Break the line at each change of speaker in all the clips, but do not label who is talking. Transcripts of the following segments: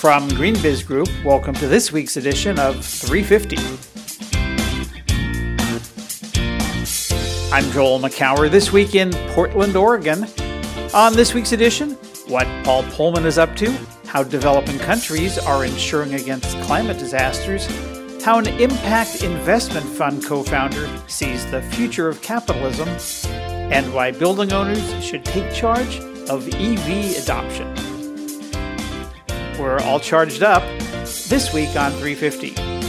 From GreenBiz Group, welcome to this week's edition of 350. I'm Joel Makower, this week in Portland, Oregon. On this week's edition, what Paul Polman is up to, how developing countries are insuring against climate disasters, how an impact investment fund co founder sees the future of capitalism, and why building owners should take charge of EV adoption. We're all charged up this week on 350.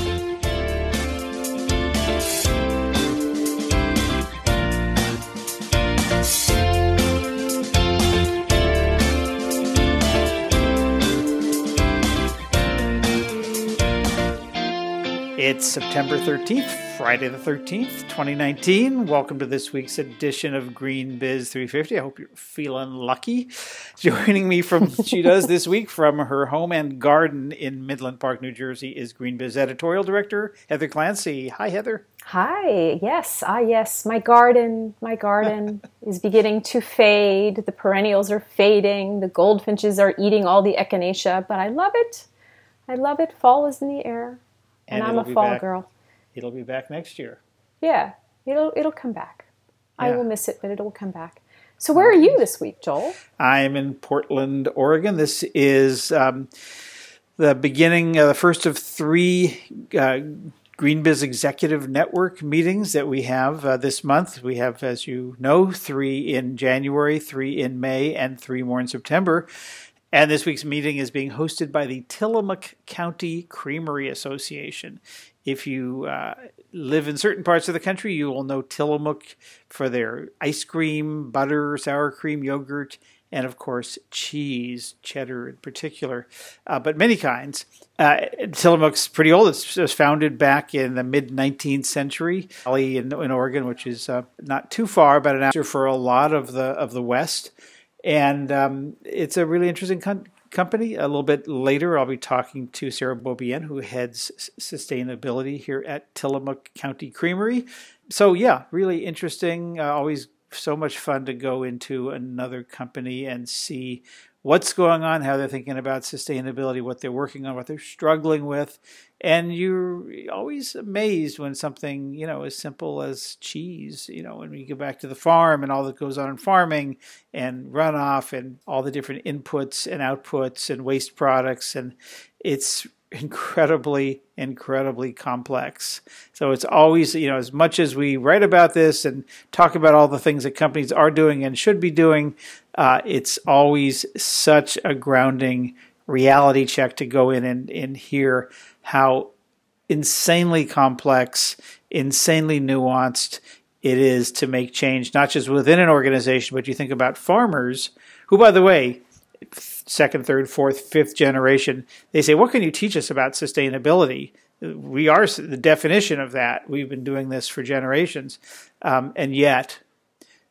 It's September 13th, Friday the 13th, 2019. Welcome to this week's edition of Green Biz 350. I hope you're feeling lucky. Joining me from she does this week from her home and garden in Midland Park, New Jersey is Green Biz editorial director Heather Clancy. Hi Heather.
Hi. Yes, ah yes, my garden, my garden is beginning to fade. The perennials are fading. The goldfinches are eating all the echinacea, but I love it. I love it. Fall is in the air and, I'm a fall
back,
girl.
It'll be back next year.
Yeah, it'll it'll come back. Yeah. I will miss it, but it'll come back. So where are you this week, Joel?
I'm in Portland, Oregon. This is um, the beginning, uh, the first of three uh, GreenBiz Executive Network meetings that we have uh, this month. We have, as you know, three in January, three in May, and three more in September. And this week's meeting is being hosted by the Tillamook County Creamery Association. If you uh, live in certain parts of the country, you will know Tillamook for their ice cream, butter, sour cream, yogurt, and of course cheese, cheddar in particular, uh, but many kinds. Uh, Tillamook's pretty old. It was founded back in the mid 19th century, in, in Oregon, which is uh, not too far, but an answer for a lot of the of the West and um, it's a really interesting con- company. A little bit later, I'll be talking to Sarah Beaubien, who heads sustainability here at Tillamook County Creamery. So, yeah, really interesting. Uh, always so much fun to go into another company and see what's going on, how they're thinking about sustainability, what they're working on, what they're struggling with. And you're always amazed when something, you know, as simple as cheese, you know, when you go back to the farm and all that goes on in farming and runoff and all the different inputs and outputs and waste products. And it's incredibly, incredibly complex. So it's always, you know, as much as we write about this and talk about all the things that companies are doing and should be doing, uh, it's always such a grounding reality check to go in and, and hear how insanely complex, insanely nuanced it is to make change, not just within an organization, but you think about farmers, who, by the way, second, third, fourth, fifth generation, they say, What can you teach us about sustainability? We are the definition of that. We've been doing this for generations. Um, and yet,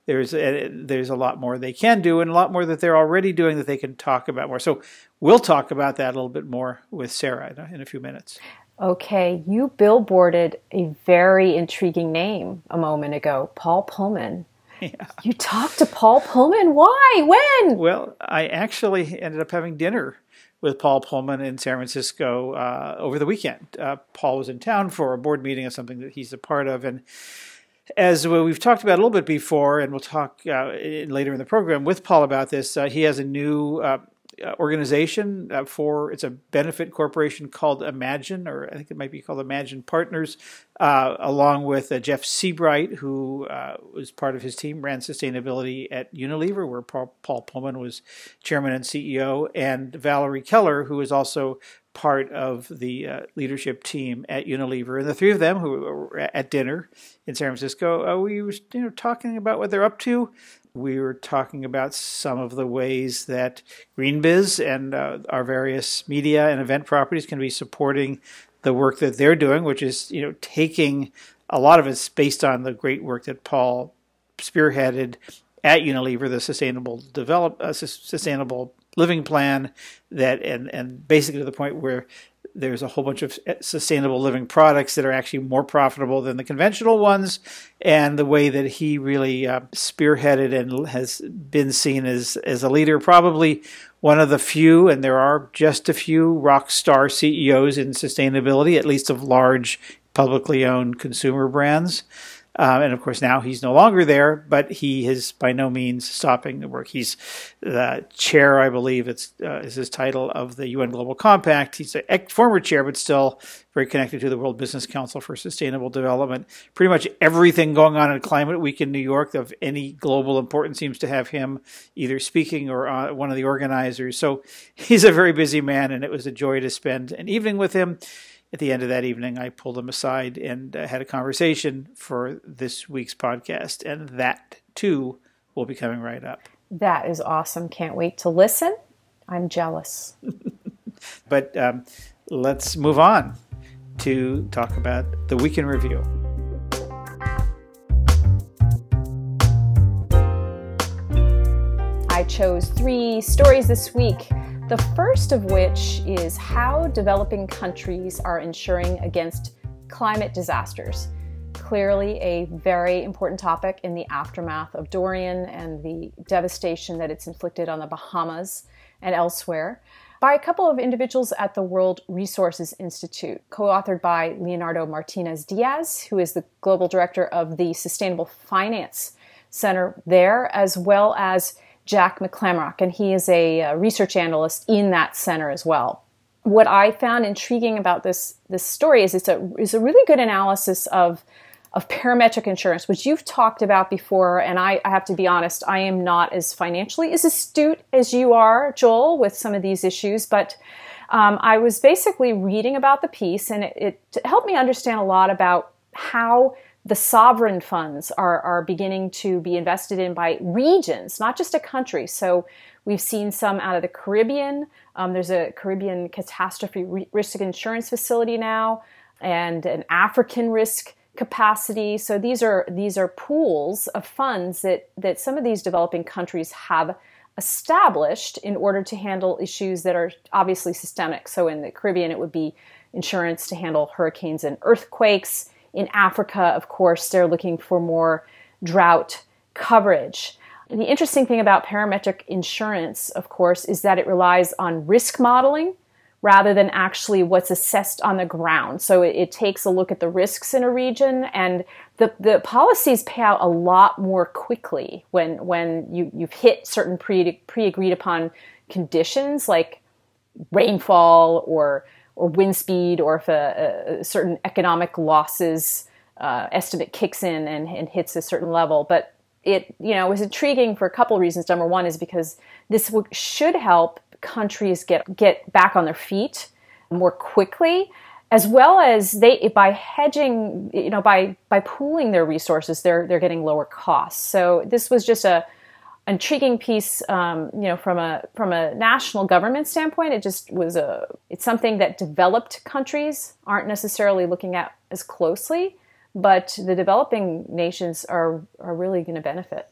there's a, there's a lot more they can do and a lot more that they're already doing that they can talk about more. So we'll talk about that a little bit more with Sarah in a, in a few minutes.
Okay, you billboarded a very intriguing name a moment ago, Paul Polman. Yeah. You talked to Paul Polman? Why? When?
Well, I actually ended up having dinner with Paul Polman in San Francisco uh, over the weekend. Uh, Paul was in town for a board meeting of something that he's a part of, and as we've talked about a little bit before, and we'll talk uh, later in the program with Paul about this, uh, he has a new uh, uh organization uh, for it's a benefit corporation called Imagine, or I think it might be called Imagine Partners, uh, along with Jeff Seabright, who was part of his team, ran sustainability at Unilever, where Paul, Paul Polman was chairman and CEO, and Valerie Keller, who is also part of the uh, leadership team at Unilever, and the three of them who were at dinner in San Francisco, uh, we were you know talking about what they're up to. We were talking about some of the ways that GreenBiz and uh, our various media and event properties can be supporting the work that they're doing, which is you know taking a lot of it's based on the great work that Paul spearheaded at Unilever, the sustainable develop uh, sustainable living plan that and and basically to the point where there's a whole bunch of sustainable living products that are actually more profitable than the conventional ones. And the way that he really uh, spearheaded and has been seen as, as a leader, probably one of the few, and there are just a few rock star CEOs in sustainability, at least of large publicly owned consumer brands. Um, and of course, now he's no longer there, but he is by no means stopping the work. He's the chair, I believe, it's uh, is his title of the UN Global Compact. He's a former chair, but still very connected to the World Business Council for Sustainable Development. Pretty much everything going on in Climate Week in New York of any global importance seems to have him either speaking or uh, one of the organizers. So he's a very busy man, and it was a joy to spend an evening with him at the end of that evening, I pulled him aside and uh, had a conversation for this week's podcast. And that too will be coming right up.
That is awesome. Can't wait to listen. I'm jealous.
but um, let's move on to talk about the week in review.
I chose three stories this week the first of which is how developing countries are insuring against climate disasters. Clearly, a very important topic in the aftermath of Dorian and the devastation that it's inflicted on the Bahamas and elsewhere by a couple of individuals at the World Resources Institute, co authored by Leonardo Martinez Diaz, who is the global director of the Sustainable Finance Center there, as well as Jack McClamrock, and he is a, a research analyst in that center as well. What I found intriguing about this this story is it's a is a really good analysis of of parametric insurance, which you've talked about before. And I, I, have to be honest, I am not as financially as astute as you are, Joel, with some of these issues. But um, I was basically reading about the piece, and it, it helped me understand a lot about how the sovereign funds are, are beginning to be invested in by regions, not just a country. So we've seen some out of the Caribbean. Um, there's a Caribbean catastrophe risk insurance facility now, and an African risk capacity. So these are these are pools of funds that that some of these developing countries have established in order to handle issues that are obviously systemic. So in the Caribbean, it would be insurance to handle hurricanes and earthquakes in Africa, of course, they're looking for more drought coverage. And the interesting thing about parametric insurance, of course, is that it relies on risk modeling rather than actually what's assessed on the ground. So it, it, takes a look at the risks in a region, and the, the policies pay out a lot more quickly when when you, you've hit certain pre pre agreed upon conditions like rainfall or or wind speed or if a, a certain economic losses uh, estimate kicks in and, and, hits a certain level. But it you know was intriguing for a couple of reasons. Number one is because this w- should help countries get get back on their feet more quickly as well as they by hedging you know by by pooling their resources they're they're getting lower costs so this was just a intriguing piece, um, you know, from a from a national government standpoint. It just was a it's something that developed countries aren't necessarily looking at as closely, but the developing nations are are really going to benefit.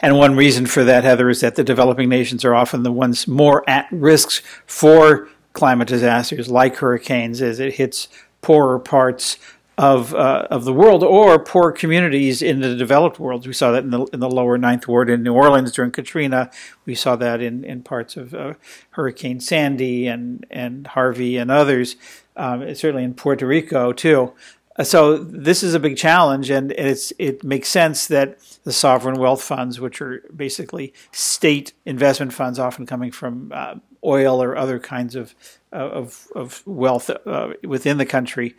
And one reason for that, Heather, is that the developing nations are often the ones more at risk for climate disasters like hurricanes as it hits poorer parts of uh, of the world or poor communities in the developed world. We saw that in the in the lower Ninth Ward in New Orleans during Katrina. We saw that in, in parts of uh, Hurricane Sandy and and Harvey and others. Um, certainly in Puerto Rico too. Uh, so this is a big challenge, and it's it makes sense that the sovereign wealth funds, which are basically state investment funds, often coming from uh, oil or other kinds of of, of wealth uh, within the country,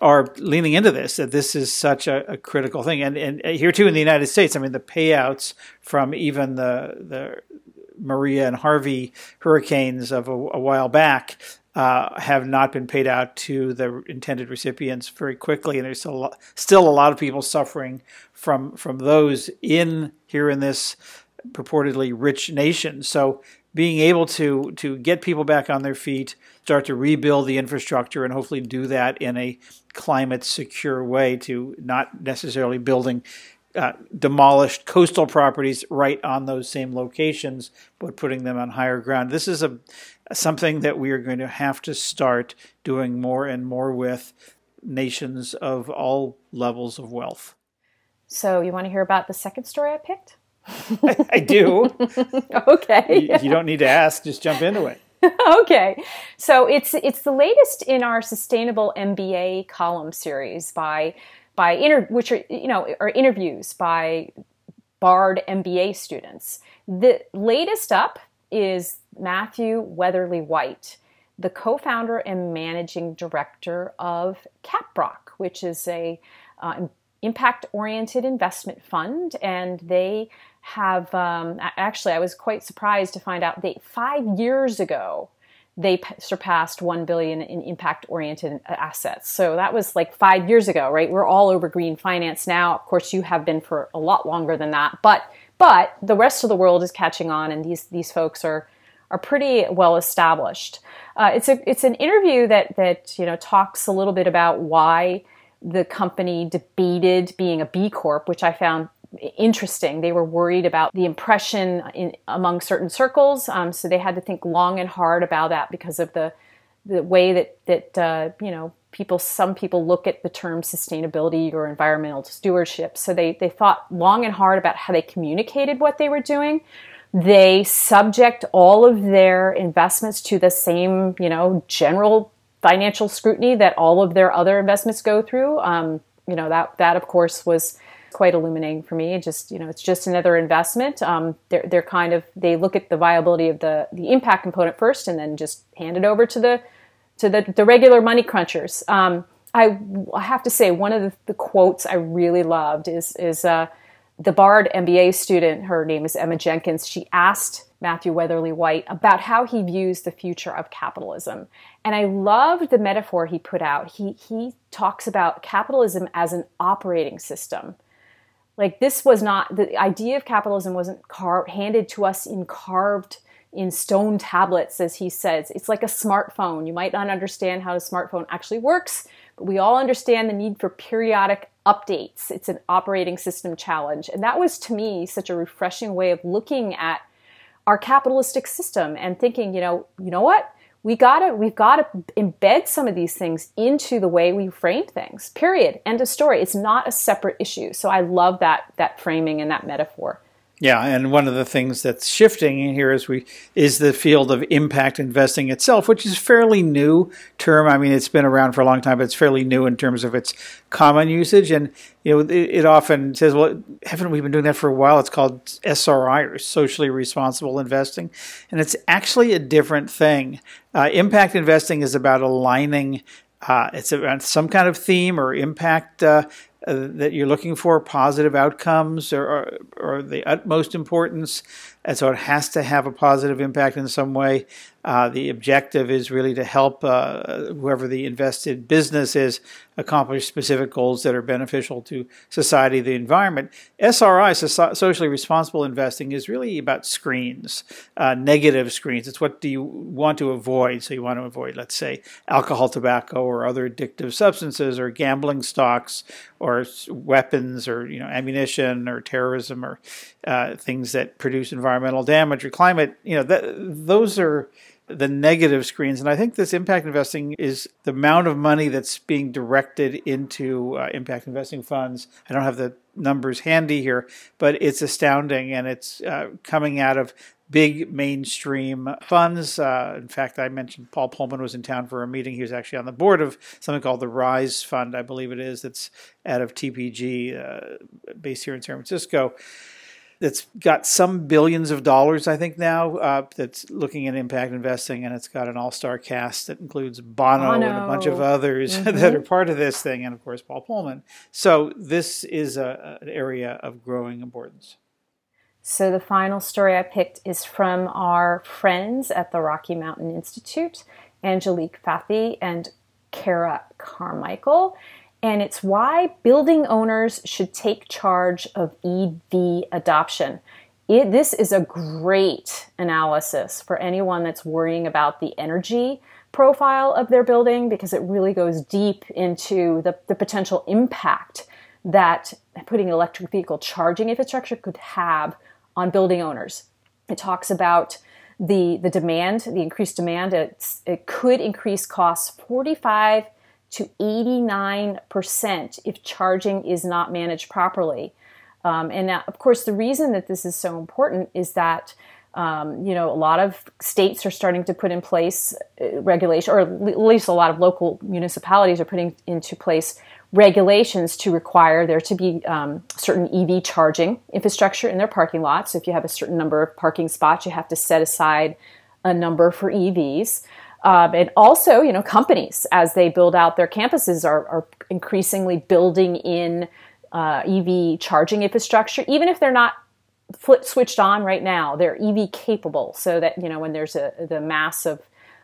are leaning into this that this is such a, a, critical thing. And and here too in the United States I mean the payouts from even the the Maria and Harvey hurricanes of a, a while back uh, have not been paid out to the intended recipients very quickly. And there's still a lot, still a lot of people suffering from from those in here in this purportedly rich nation. So being able to to get people back on their feet, start to rebuild the infrastructure, and hopefully do that in a climate secure way to not necessarily building uh, demolished coastal properties right on those same locations, but putting them on higher ground. This is a something that we are going to have to start doing more and more with nations of all levels of wealth.
So, you want to hear about the second story I picked?
I, I do.
okay.
You, you don't need to ask; just jump into it.
okay, so it's it's the latest in our sustainable MBA column series by by inter- which are you know are interviews by Bard MBA students. The latest up is Matthew Weatherly White, the co-founder and managing director of Caprock, which is a uh, impact-oriented investment fund, and they have um, actually I was quite surprised to find out that five years ago they p- surpassed 1 billion in impact oriented assets. So that was like five years ago right? We're all over green finance now. Of course you have been for a lot longer than that. But but the rest of the world is catching on and these these folks are are pretty well established. Uh, it's a it's an interview that that you know talks a little bit about why the company debated being a B Corp, which I found interesting. They were worried about the impression in, among certain circles, um, so they had to think long and hard about that because of the the way that that uh, you know people. Some people look at the term sustainability or environmental stewardship, so they they thought long and hard about how they communicated what they were doing. They subject all of their investments to the same you know general financial scrutiny that all of their other investments go through. Um, you know that that of course was quite illuminating for me. Just you know, it's just another investment. Um, they're they're kind of they look at the viability of the the impact component first, and then just hand it over to the to the the regular money crunchers. Um, I, I have to say one of the, the quotes I really loved is is uh, the Bard MBA student. Her name is Emma Jenkins. She asked Matthew Weatherly White about how he views the future of capitalism. And I loved the metaphor he put out. He, he talks about capitalism as an operating system like this was not the idea of capitalism wasn't handed to us in carved in stone tablets as he says. It's like a smartphone. You might not understand how a smartphone actually works but we all understand the need for periodic updates. It's an operating system challenge. And that was to me such a refreshing way of looking at our capitalistic system and thinking you know you know what we gotta we've got to embed some of these things into the way we frame things period. End of story. It's not a separate issue. So i love that that framing and that metaphor
yeah, and one of the things that's shifting in here is we is the field of impact investing itself, which is a fairly new term. I mean, it's been around for a long time, but it's fairly new in terms of its common usage. And you know, it, it often says, "Well, haven't we been doing that for a while?" It's called SRI or socially responsible investing, and it's actually a different thing. Uh, impact investing is about aligning uh, it's about some kind of theme or impact uh, uh, that you're looking for, positive outcomes or, or, or, the utmost importance. And so it has to have a positive impact in some way. Uh, the objective is really to help uh, whoever the invested business is accomplish specific goals that are beneficial to society, the environment. SRI, socially responsible investing, is really about screens, uh, negative screens. It's what do you want to avoid? So you want to avoid, let's say, alcohol, tobacco, or other addictive substances, or gambling stocks, or weapons, or you know ammunition, or terrorism, or uh, things that produce environmental damage or climate. You know, that, those are the negative screens. And I think this impact investing is the amount of money that's being directed into uh, impact investing funds. I don't have the numbers handy here, but it's astounding and it's uh, coming out of big mainstream funds. Uh, in fact, I mentioned Paul Polman was in town for a meeting. He was actually on the board of something called the Rise Fund, I believe it is, that's out of TPG, uh, based here in San Francisco that's got some billions of dollars, I think now, uh, that's looking at impact investing, and it's got an all-star cast that includes Bono, Bono. and a bunch of others mm-hmm. that are part of this thing, and of course Paul Polman. So this is a, an area of growing importance.
So the final story I picked is from our friends at the Rocky Mountain Institute, Angelique Fathi and Kara Carmichael and it's why building owners should take charge of EV adoption. It, this is a great analysis for anyone that's worrying about the energy profile of their building because it really goes deep into the, the potential impact that putting electric vehicle charging infrastructure could have on building owners. It talks about the the demand, the increased demand. It's, it could increase costs 45 to 89% if charging is not managed properly. Um, and now, of course, the reason that this is so important is that um, you know a lot of states are starting to put in place uh, regulation, or at least a lot of local municipalities are putting into place regulations to require there to be um, certain EV charging infrastructure in their parking lots. So if you have a certain number of parking spots, you have to set aside a number for EVs. Um, and also, you know, companies as they build out their campuses are, are increasingly building in uh, EV charging infrastructure, even if they're not flip switched on right now. They're EV capable, so that you know when there's a the mass of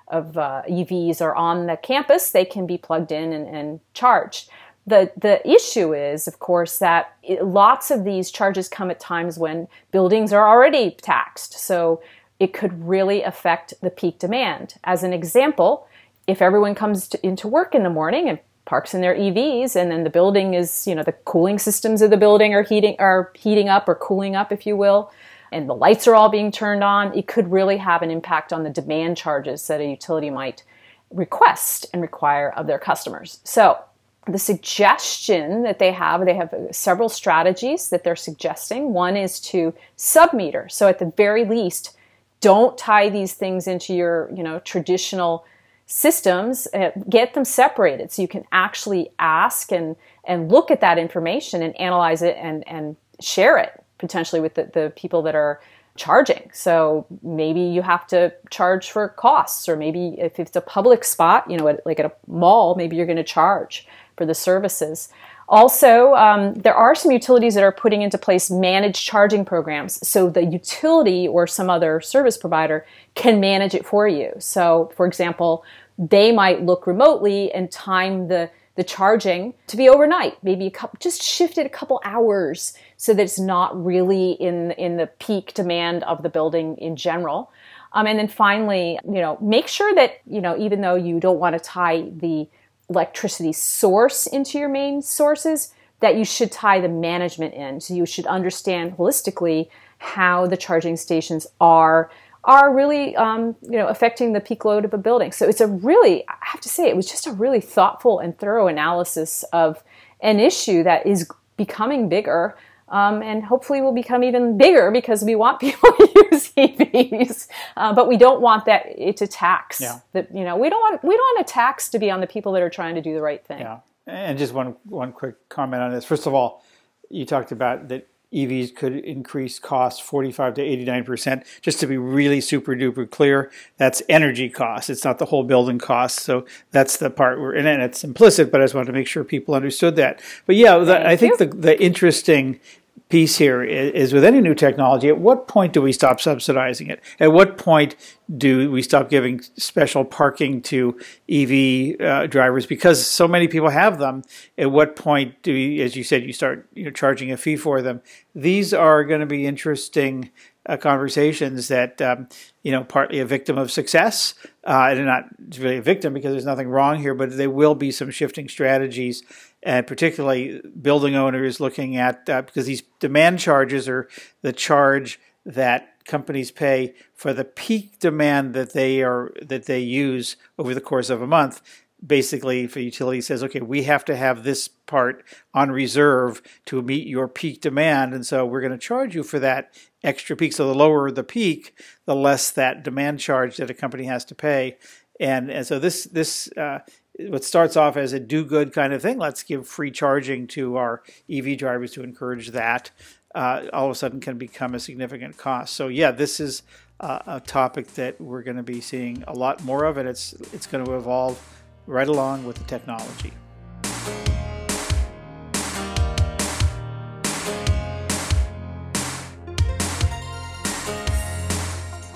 of uh, EVs are on the campus, they can be plugged in and, and charged. The, the issue is, of course, that it, lots of these charges come at times when buildings are already taxed. So it could really affect the peak demand. As an example, if everyone comes to, into work in the morning and parks in their EVs and then the building is, you know, the cooling systems of the building are heating are heating up or cooling up if you will, and the lights are all being turned on, it could really have an impact on the demand charges that a utility might request and require of their customers. So, the suggestion that they have, they have several strategies that they're suggesting. One is to submeter. So at the very least, don't tie these things into your you know traditional systems uh, get them separated so you can actually ask and and look at that information and analyze it and and share it potentially with the, the people that are charging. So maybe you have to charge for costs or maybe if it's a public spot you know like at a mall maybe you're going to charge for the services also, um, there are some utilities that are putting into place managed charging programs. So the utility or some other service provider can manage it for you. So, for example, they might look remotely and time the the charging to be overnight, maybe a couple, just shift it a couple hours so that it's not really in in the peak demand of the building in general. Um, and then finally, you know, make sure that you know even though you don't want to tie the electricity source into your main sources, that you should tie the management in. So you should understand holistically how the charging stations are are really um, you know affecting the peak load of a building. So it's a really I have to say it was just a really thoughtful and thorough analysis of an issue that is becoming bigger. Um, and hopefully will become even bigger because we want people to use EVs, uh, but we don't want that it to tax. Yeah. That you know we don't want we don't want a tax to be on the people that are trying to do the right thing.
Yeah, and just one one quick comment on this. First of all, you talked about that EVs could increase costs 45 to 89%. Just to be really super duper clear, that's energy costs. It's not the whole building cost. So that's the part we're in, and it's implicit, but I just wanted to make sure people understood that. But yeah, the, I think the, the interesting piece here is, with any new technology, at what point do we stop subsidizing it? At what point do we stop giving special parking to EV uh, drivers because so many people have them? At what point do, we, as you said, you start you know charging a fee for them? These are going to be interesting uh, conversations that um, you know partly a victim of success uh, and not really a victim because there's nothing wrong here, but there will be some shifting strategies and particularly building owners looking at uh, because these demand charges are the charge that companies pay for the peak demand that they are that they use over the course of a month. Basically if a utility says okay we have to have this part on reserve to meet your peak demand and so we're going to charge you for that extra peak. So the lower the peak the less that demand charge that a company has to pay. And and so this this uh, what starts off as a do good kind of thing let's give free charging to our ev drivers to encourage that uh, all of a sudden can become a significant cost so yeah this is uh, a topic that we're going to be seeing a lot more of and it's it's going to evolve right along with the technology.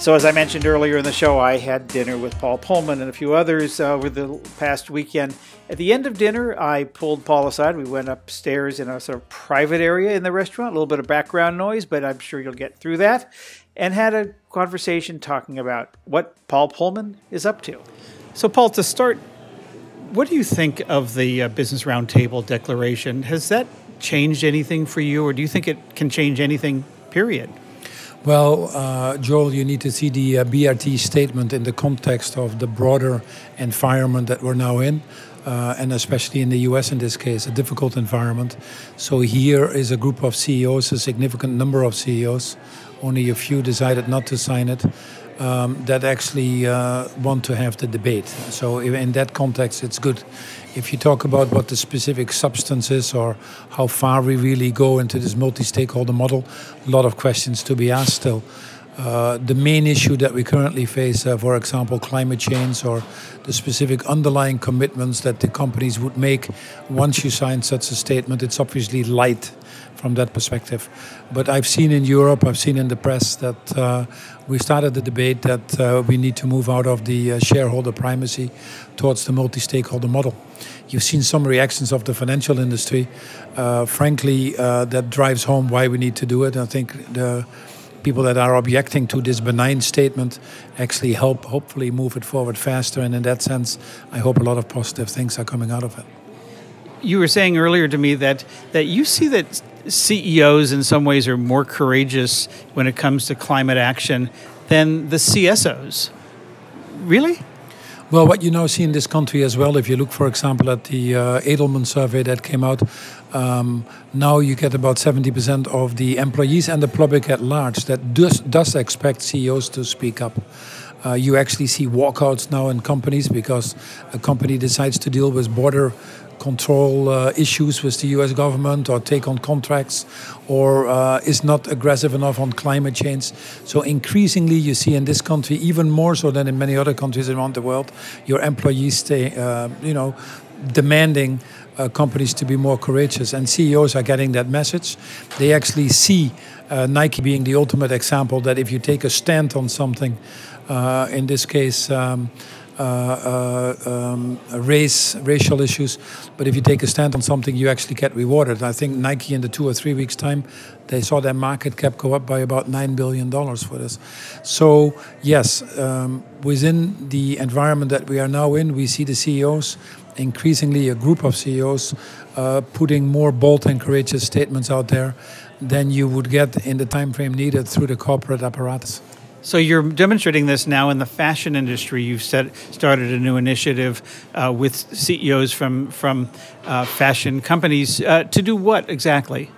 So, as I mentioned earlier in the show, I had dinner with Paul Polman and a few others uh, over the past weekend. At the end of dinner, I pulled Paul aside. We went upstairs in a sort of private area in the restaurant, a little bit of background noise, but I'm sure you'll get through that, and had a conversation talking about what Paul Polman is up to. So, Paul, to start, what do you think of the uh, Business Roundtable Declaration? Has that changed anything for you, or do you think it can change anything, period?
Well, uh, Joel, you need to see the uh, BRT statement in the context of the broader environment that we're now in. Uh, and especially in the US in this case, a difficult environment. So here is a group of CEOs, a significant number of CEOs, only a few decided not to sign it, um, that actually uh, want to have the debate. So in that context, it's good. If you talk about what the specific substance is or how far we really go into this multi-stakeholder model, a lot of questions to be asked still. Uh, the main issue that we currently face, uh, for example, climate change or the specific underlying commitments that the companies would make once you sign such a statement, it's obviously light from that perspective. But I've seen in Europe, I've seen in the press that uh, we started the debate that uh, we need to move out of the uh, shareholder primacy towards the multi stakeholder model. You've seen some reactions of the financial industry. frankly, that drives home why we need to do it. I think the people that are objecting to this benign statement actually help hopefully move it forward faster. And in that sense, I hope a lot of positive things are coming out of it.
You were saying earlier to me that, that you see that CEOs in some ways are more courageous when it comes to climate action than the CSOs. Really?
Well, what you now see in this country as well, if you look, for example, at the uh, Edelman survey that came out, um, now you get about 70% of the employees and the public at large that does, does expect CEOs to speak up. Uh, you actually see walkouts now in companies because a company decides to deal with border control uh, issues with the US government or take on contracts or uh, is not aggressive enough on climate change. So, increasingly, you see in this country, even more so than in many other countries around the world, your employees stay, uh, you know, demanding. Uh, companies to be more courageous, and CEOs are getting that message. They actually see uh, Nike being the ultimate example that if you take a stand on something, uh, in this case, um, um, race, racial issues. But if you take a stand on something, you actually get rewarded. I think Nike in the two or three weeks' time, they saw their market cap go up by about nine billion dollars for this. So yes, um, within the environment that we are now in, we see the CEOs increasingly a group of CEOs uh, putting more bold and courageous statements out there than you would get in the time frame needed through the corporate apparatus.
So you're demonstrating this now in the fashion industry. You've set, started a new initiative uh, with CEOs from from uh, fashion companies uh, to do what exactly?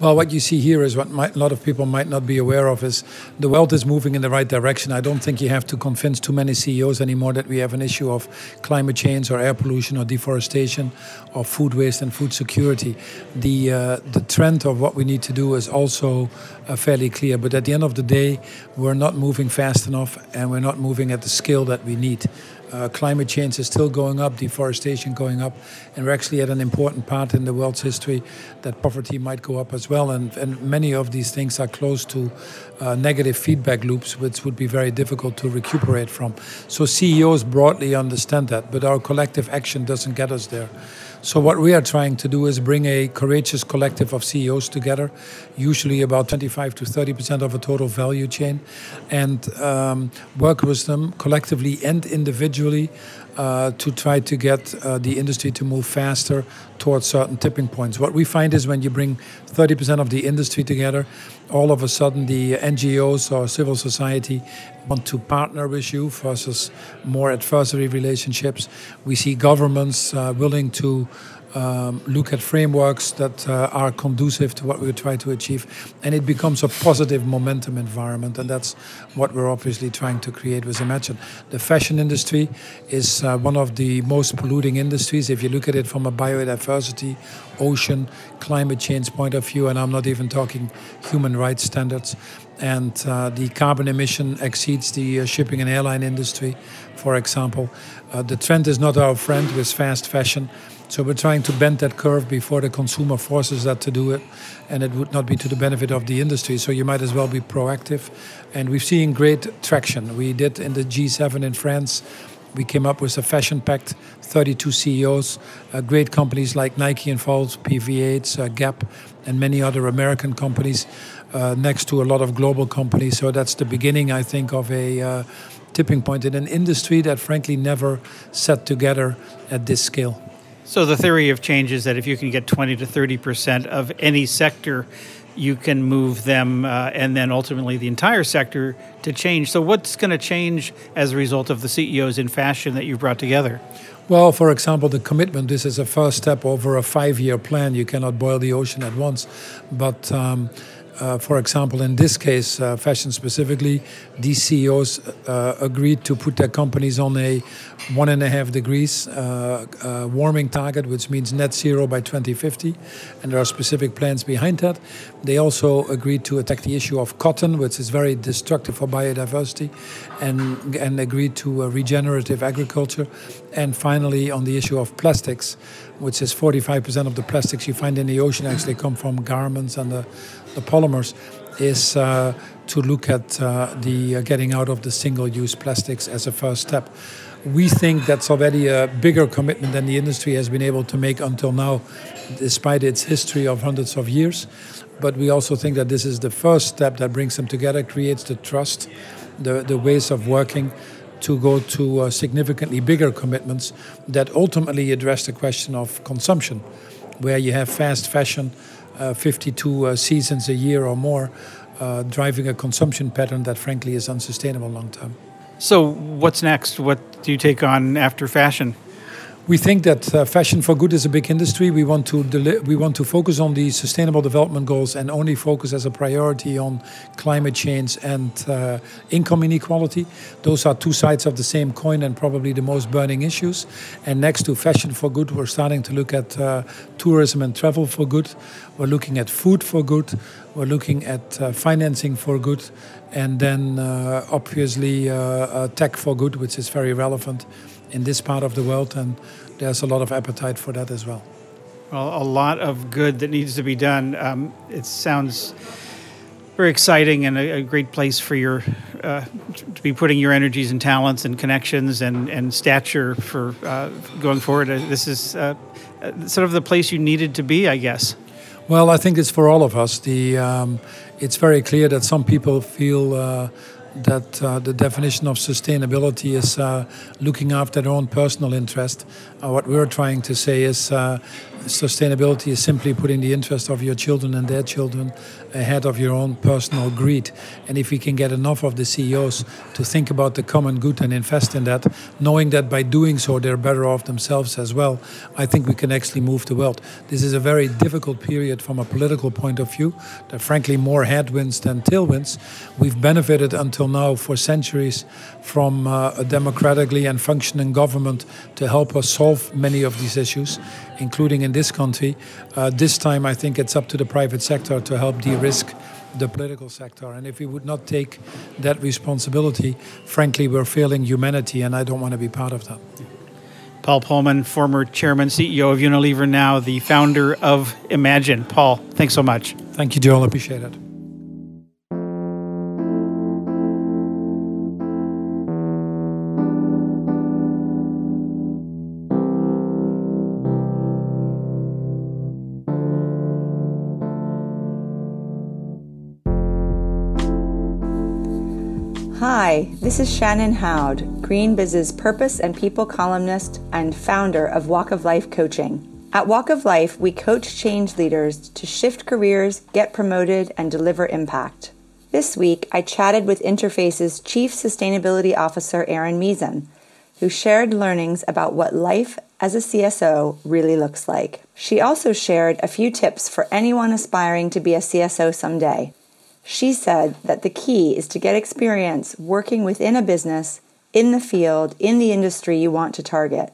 Well, what you see here is what might, a lot of people might not be aware of is the world is moving in the right direction. I don't think you have to convince too many CEOs anymore that we have an issue of climate change or air pollution or deforestation or food waste and food security. The uh, the trend of what we need to do is also uh, fairly clear. But at the end of the day, we're not moving fast enough and we're not moving at the scale that we need. Uh, climate change is still going up, deforestation going up, and we're actually at an important part in the world's history that poverty might go up as well. And, and many of these things are close to uh, negative feedback loops, which would be very difficult to recuperate from. So CEOs broadly understand that, but our collective action doesn't get us there. So, what we are trying to do is bring a courageous collective of CEOs together, usually about 25 to 30 percent of a total value chain, and um, work with them collectively and individually uh, to try to get uh, the industry to move faster towards certain tipping points. What we find is when you bring 30% of the industry together, all of a sudden the NGOs or civil society want to partner with you versus more adversary relationships. We see governments uh, willing to um, look at frameworks that uh, are conducive to what we try to achieve, and it becomes a positive momentum environment, and that's what we're obviously trying to create with Imagine. The fashion industry is uh, one of the most polluting industries if you look at it from a biodiversity, ocean, climate change point of view, and I'm not even talking human rights standards. And uh, the carbon emission exceeds the uh, shipping and airline industry, for example. Uh, the trend is not our friend with fast fashion so we're trying to bend that curve before the consumer forces that to do it, and it would not be to the benefit of the industry. So you might as well be proactive, and we've seen great traction. We did in the G7 in France. We came up with a fashion pact, 32 CEOs, uh, great companies like Nike involved, PVH, uh, Gap, and many other American companies, uh, next to a lot of global companies. So that's the beginning, I think, of a uh, tipping point in an industry that frankly never sat together at this scale.
So the theory of change is that if you can get 20 to 30 percent of any sector, you can move them uh, and then ultimately the entire sector to change. So what's going to change as a result of the CEOs in fashion that you've brought together?
Well, for example, the commitment. This is a first step over a five-year plan. You cannot boil the ocean at once, but. Um, uh, for example, in this case, uh, fashion specifically, these CEOs uh, agreed to put their companies on a one and a half degrees uh, uh, warming target, which means net zero by 2050. And there are specific plans behind that. They also agreed to attack the issue of cotton, which is very destructive for biodiversity, and, and agreed to regenerative agriculture. And finally, on the issue of plastics, which is 45% of the plastics you find in the ocean actually come from garments and the the polymers is uh, to look at uh, the uh, getting out of the single-use plastics as a first step. We think that's already a bigger commitment than the industry has been able to make until now, despite its history of hundreds of years. But we also think that this is the first step that brings them together, creates the trust, the, the ways of working to go to uh, significantly bigger commitments that ultimately address the question of consumption, where you have fast fashion uh, 52 uh, seasons a year or more, uh, driving a consumption pattern that frankly is unsustainable long term.
So, what's next? What do you take on after fashion?
We think that uh, fashion for good is a big industry. We want to deli- we want to focus on the sustainable development goals and only focus as a priority on climate change and uh, income inequality. Those are two sides of the same coin and probably the most burning issues. And next to fashion for good, we're starting to look at uh, tourism and travel for good. We're looking at food for good. We're looking at uh, financing for good, and then uh, obviously uh, tech for good, which is very relevant in this part of the world, and there's a lot of appetite for that as well.
Well, a lot of good that needs to be done. Um, it sounds very exciting and a, a great place for your uh, to be putting your energies and talents and connections and, and stature for uh, going forward. Uh, this is uh, uh, sort of the place you needed to be, I guess.
Well, I think it's for all of us. The um, it's very clear that some people feel uh, that uh, the definition of sustainability is uh, looking after their own personal interest. Uh, what we're trying to say is uh, sustainability is simply putting the interest of your children and their children ahead of your own personal greed. And if we can get enough of the CEOs to think about the common good and invest in that, knowing that by doing so they're better off themselves as well, I think we can actually move the world. This is a very difficult period from a political point of view. There are frankly more headwinds than tailwinds. We've benefited until now for centuries from uh, a democratically and functioning government to help us solve many of these issues, including in this country. Uh, this time, I think it's up to the private sector to help de-risk the political sector. And if we would not take that responsibility, frankly, we're failing humanity, and I don't want to be part of that.
Paul Polman, former chairman, CEO of Unilever, now the founder of Imagine. Paul, thanks so much.
Thank you, Joel. Appreciate it.
Hi, this is Shannon Houde, GreenBiz's purpose and people columnist and founder of Walk of Life Coaching. At Walk of Life, we coach change leaders to shift careers, get promoted, and deliver impact. This week, I chatted with Interface's Chief Sustainability Officer, Erin Meezan, who shared learnings about what life as a CSO really looks like. She also shared a few tips for anyone aspiring to be a CSO someday. She said that the key is to get experience working within a business, in the field, in the industry you want to target,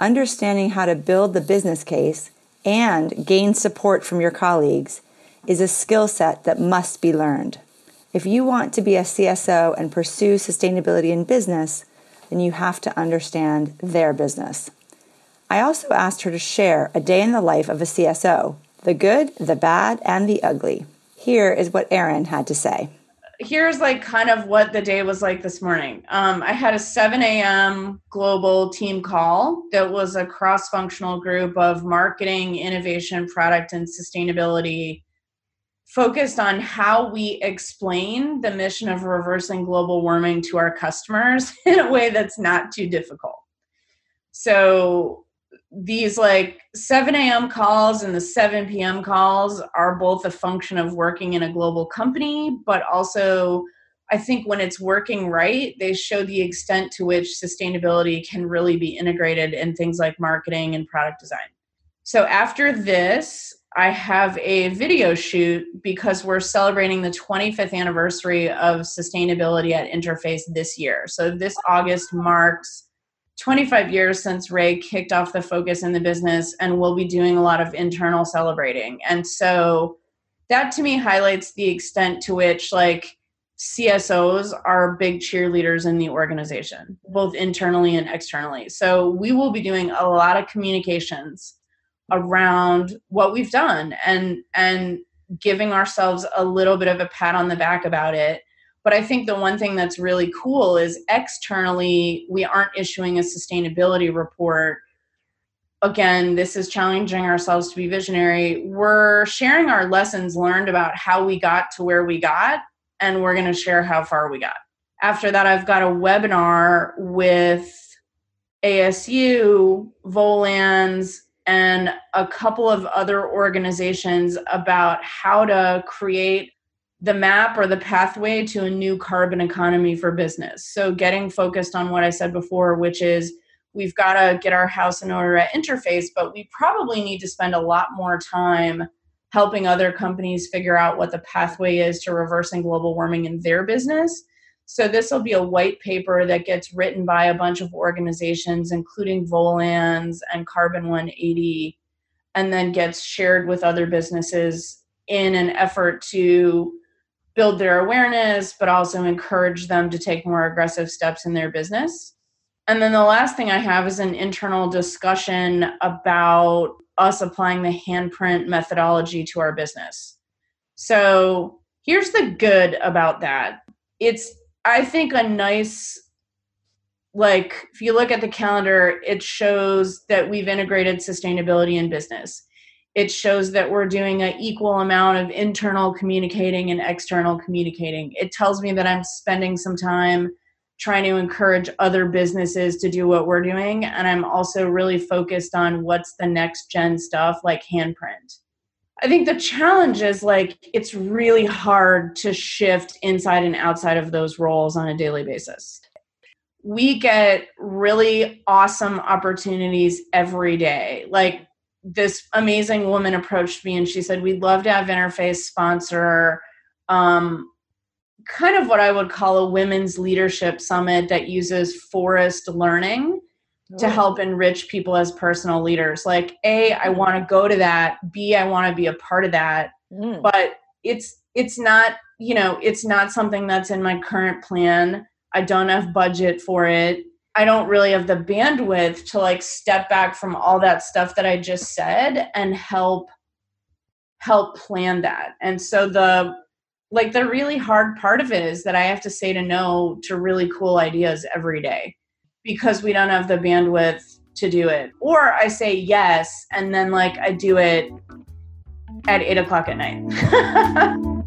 understanding how to build the business case, and gain support from your colleagues is a skill set that must be learned. If you want to be a CSO and pursue sustainability in business, then you have to understand their business. I also asked her to share a day in the life of a CSO the good, the bad, and the ugly. Here is what Erin had to say.
Here's like kind of what the day was like this morning. Um, I had a 7 a.m. global team call that was a cross functional group of marketing, innovation, product, and sustainability focused on how we explain the mission of reversing global warming to our customers in a way that's not too difficult. So these like 7 a.m. calls and the 7 p.m. calls are both a function of working in a global company, but also I think when it's working right, they show the extent to which sustainability can really be integrated in things like marketing and product design. So after this, I have a video shoot because we're celebrating the 25th anniversary of sustainability at Interface this year. So this August marks 25 years since Ray kicked off the focus in the business, and we'll be doing a lot of internal celebrating. And so that to me highlights the extent to which, like, CSOs are big cheerleaders in the organization, both internally and externally. So we will be doing a lot of communications around what we've done and and giving ourselves a little bit of a pat on the back about it. But I think the one thing that's really cool is externally we aren't issuing a sustainability report again, this is challenging ourselves to be visionary. We're sharing our lessons learned about how we got to where we got and we're going to share how far we got. After that, I've got a webinar with ASU, Volans, and a couple of other organizations about how to create the map or the pathway to a new carbon economy for business. So, getting focused on what I said before, which is we've got to get our house in order at interface, but we probably need to spend a lot more time helping other companies figure out what the pathway is to reversing global warming in their business. So this will be a white paper that gets written by a bunch of organizations, including Volans and Carbon 180, and then gets shared with other businesses in an effort to build their awareness, but also encourage them to take more aggressive steps in their business. And then the last thing I have is an internal discussion about us applying the handprint methodology to our business. So here's the good about that it's, I think, a nice like if you look at the calendar it shows that we've integrated sustainability in business it shows that we're doing an equal amount of internal communicating and external communicating it tells me that i'm spending some time trying to encourage other businesses to do what we're doing. And I'm also really focused on what's the next gen stuff like handprint. I think the challenge is like it's really hard to shift inside and outside of those roles on a daily basis. We get really awesome opportunities every day. Like this amazing woman approached me and she said, We'd love to have Interface sponsor um, kind of what I would call a women's leadership summit that uses forest learning to oh. help enrich people as personal leaders. Like, A, I want to go to that. B, I want to be a part of that. Mm. But it's it's not, you know, it's not something that's in my current plan. I don't have budget for it. I don't really have the bandwidth to like step back from all that stuff that I just said and help help plan that. And so the like the really hard part of it is that I have to say to no to really cool ideas every day because we don't have the bandwidth to do it. Or I say yes and then like I do it at eight o'clock at night.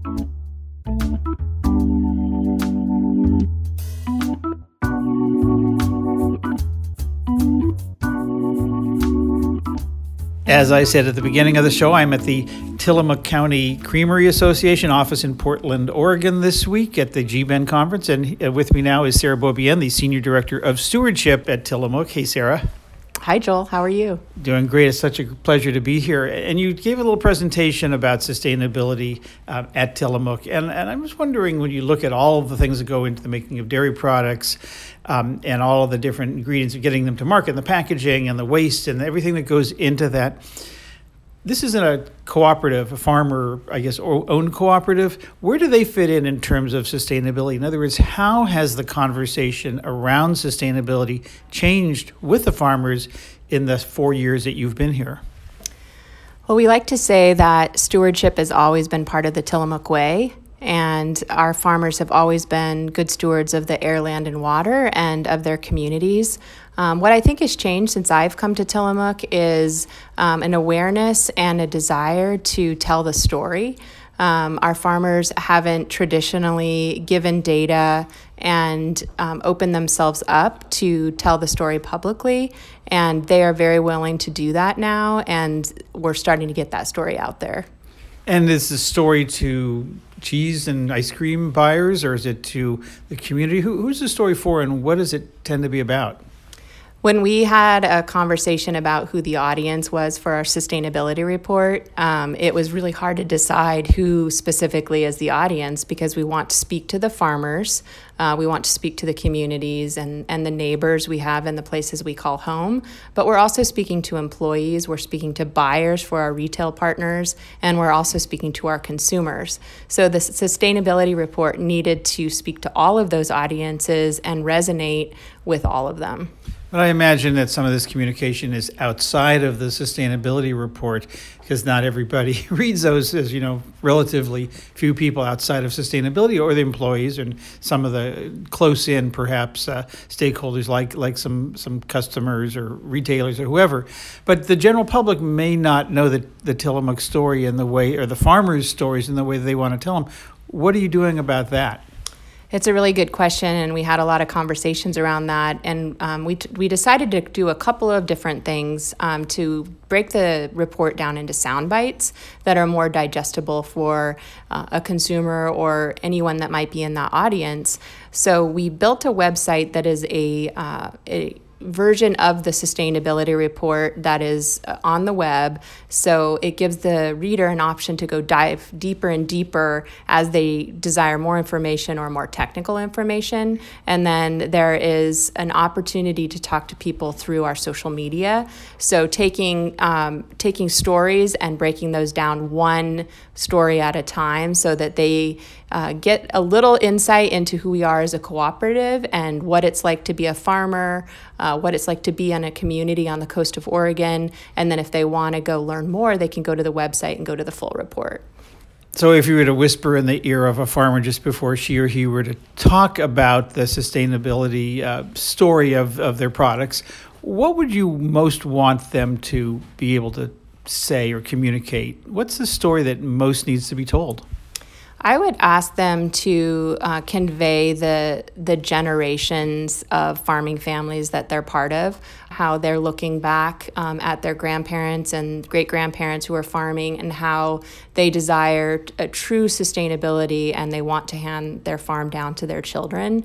As I said at the beginning of the show, I'm at the Tillamook County Creamery Association office in Portland, Oregon this week at the GBEN conference. And uh, with me now is Sarah Beaubien, the Senior Director of Stewardship at Tillamook. Hey, Sarah.
Hi, Joel. How are you?
Doing great. It's such a pleasure to be here. And you gave a little presentation about sustainability uh, at Tillamook. And, and I was wondering when you look at all of the things that go into the making of dairy products um, and all of the different ingredients of getting them to market, and the packaging and the waste and everything that goes into that. This isn't a cooperative, a farmer, I guess, owned cooperative. Where do they fit in in terms of sustainability? In other words, how has the conversation around sustainability changed with the farmers in the four years that you've been here?
Well, we like to say that stewardship has always been part of the Tillamook Way, and our farmers have always been good stewards of the air, land, and water and of their communities. Um, what I think has changed since I've come to Tillamook is um, an awareness and a desire to tell the story. Um, our farmers haven't traditionally given data and um, opened themselves up to tell the story publicly, and they are very willing to do that now, and we're starting to get that story out there.
And is the story to cheese and ice cream buyers, or is it to the community? Who, who's the story for, and what does it tend to be about?
When we had a conversation about who the audience was for our sustainability report, um, it was really hard to decide who specifically is the audience because we want to speak to the farmers, uh, we want to speak to the communities and, and the neighbors we have in the places we call home, but we're also speaking to employees, we're speaking to buyers for our retail partners, and we're also speaking to our consumers. So the sustainability report needed to speak to all of those audiences and resonate with all of them.
But I imagine that some of this communication is outside of the sustainability report because not everybody reads those, as you know, relatively few people outside of sustainability or the employees and some of the close in, perhaps, uh, stakeholders like, like some, some customers or retailers or whoever. But the general public may not know the, the Tillamook story in the way, or the farmers' stories in the way they want to tell them. What are you doing about that?
It's a really good question, and we had a lot of conversations around that. And um, we, t- we decided to do a couple of different things um, to break the report down into sound bites that are more digestible for uh, a consumer or anyone that might be in that audience. So we built a website that is a, uh, a version of the sustainability report that is uh, on the web. So it gives the reader an option to go dive deeper and deeper as they desire more information or more technical information. And then there is an opportunity to talk to people through our social media. So taking um, taking stories and breaking those down one story at a time so that they uh, get a little insight into who we are as a cooperative and what it's like to be a farmer, uh, what it's like to be in a community on the coast of Oregon. And then if they want to go learn more, they can go to the website and go to the full report.
So, if you were to whisper in the ear of a farmer just before she or he were to talk about the sustainability uh, story of, of their products, what would you most want them to be able to say or communicate? What's the story that most needs to be told?
I would ask them to uh, convey the the generations of farming families that they're part of, how they're looking back um, at their grandparents and great grandparents who are farming, and how they desire a true sustainability and they want to hand their farm down to their children.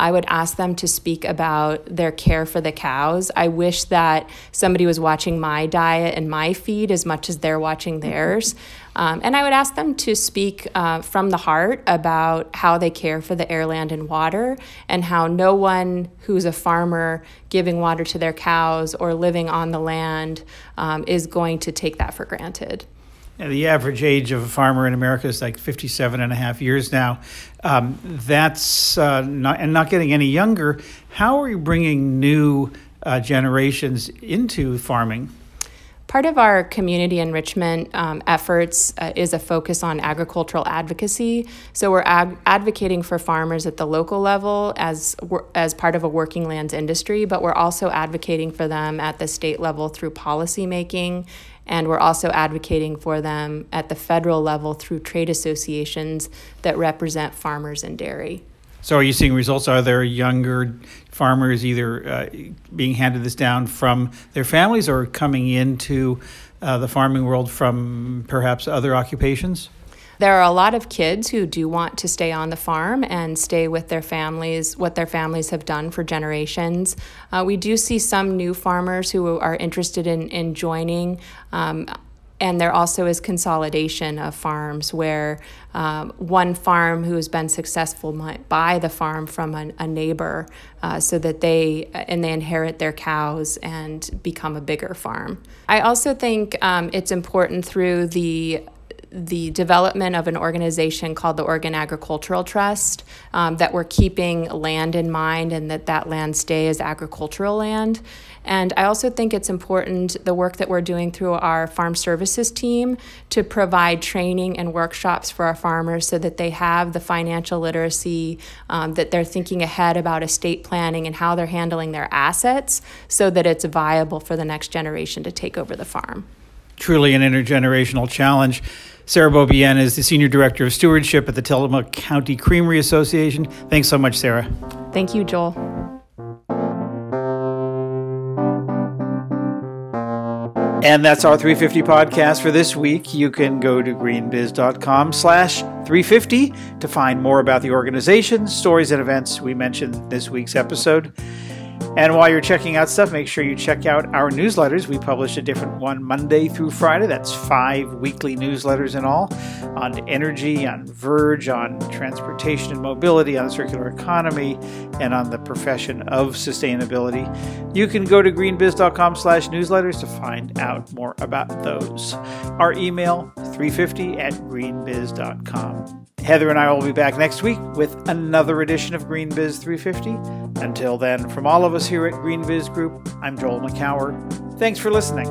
I would ask them to speak about their care for the cows. I wish that somebody was watching my diet and my feed as much as they're watching theirs. Um, and I would ask them to speak uh, from the heart about how they care for the air, land, and water, and how no one who's a farmer giving water to their cows or living on the land um, is going to take that for granted.
The average age of a farmer in America is like 57 and a half years now. Um, that's uh, not, and not getting any younger. How are you bringing new uh, generations into farming?
Part of our community enrichment um, efforts uh, is a focus on agricultural advocacy. So we're ag- advocating for farmers at the local level as as part of a working lands industry, but we're also advocating for them at the state level through policy making and we're also advocating for them at the federal level through trade associations that represent farmers and dairy.
So, are you seeing results? Are there younger farmers either uh, being handed this down from their families or coming into uh, the farming world from perhaps other occupations?
There are a lot of kids who do want to stay on the farm and stay with their families, what their families have done for generations. Uh, we do see some new farmers who are interested in, in joining. Um, and there also is consolidation of farms where um, one farm who has been successful might buy the farm from a, a neighbor uh, so that they and they inherit their cows and become a bigger farm i also think um, it's important through the the development of an organization called the Oregon Agricultural Trust um, that we're keeping land in mind and that that land stay as agricultural land. And I also think it's important the work that we're doing through our farm services team to provide training and workshops for our farmers so that they have the financial literacy, um, that they're thinking ahead about estate planning and how they're handling their assets so that it's viable for the next generation to take over the farm
truly an intergenerational challenge. Sarah Beaubien is the Senior Director of Stewardship at the Tillamook County Creamery Association. Thanks so much, Sarah.
Thank you, Joel.
And that's our 350 podcast for this week. You can go to greenbiz.com slash 350 to find more about the organization, stories, and events we mentioned this week's episode. And while you're checking out stuff, make sure you check out our newsletters. We publish a different one Monday through Friday. That's five weekly newsletters in all on energy, on Verge, on transportation and mobility, on the circular economy, and on the profession of sustainability. You can go to greenbiz.com slash newsletters to find out more about those. Our email, 350 at greenbiz.com. Heather and I will be back next week with another edition of Green Biz 350. Until then, from all of us here at Green Biz Group, I'm Joel Makower. Thanks for listening.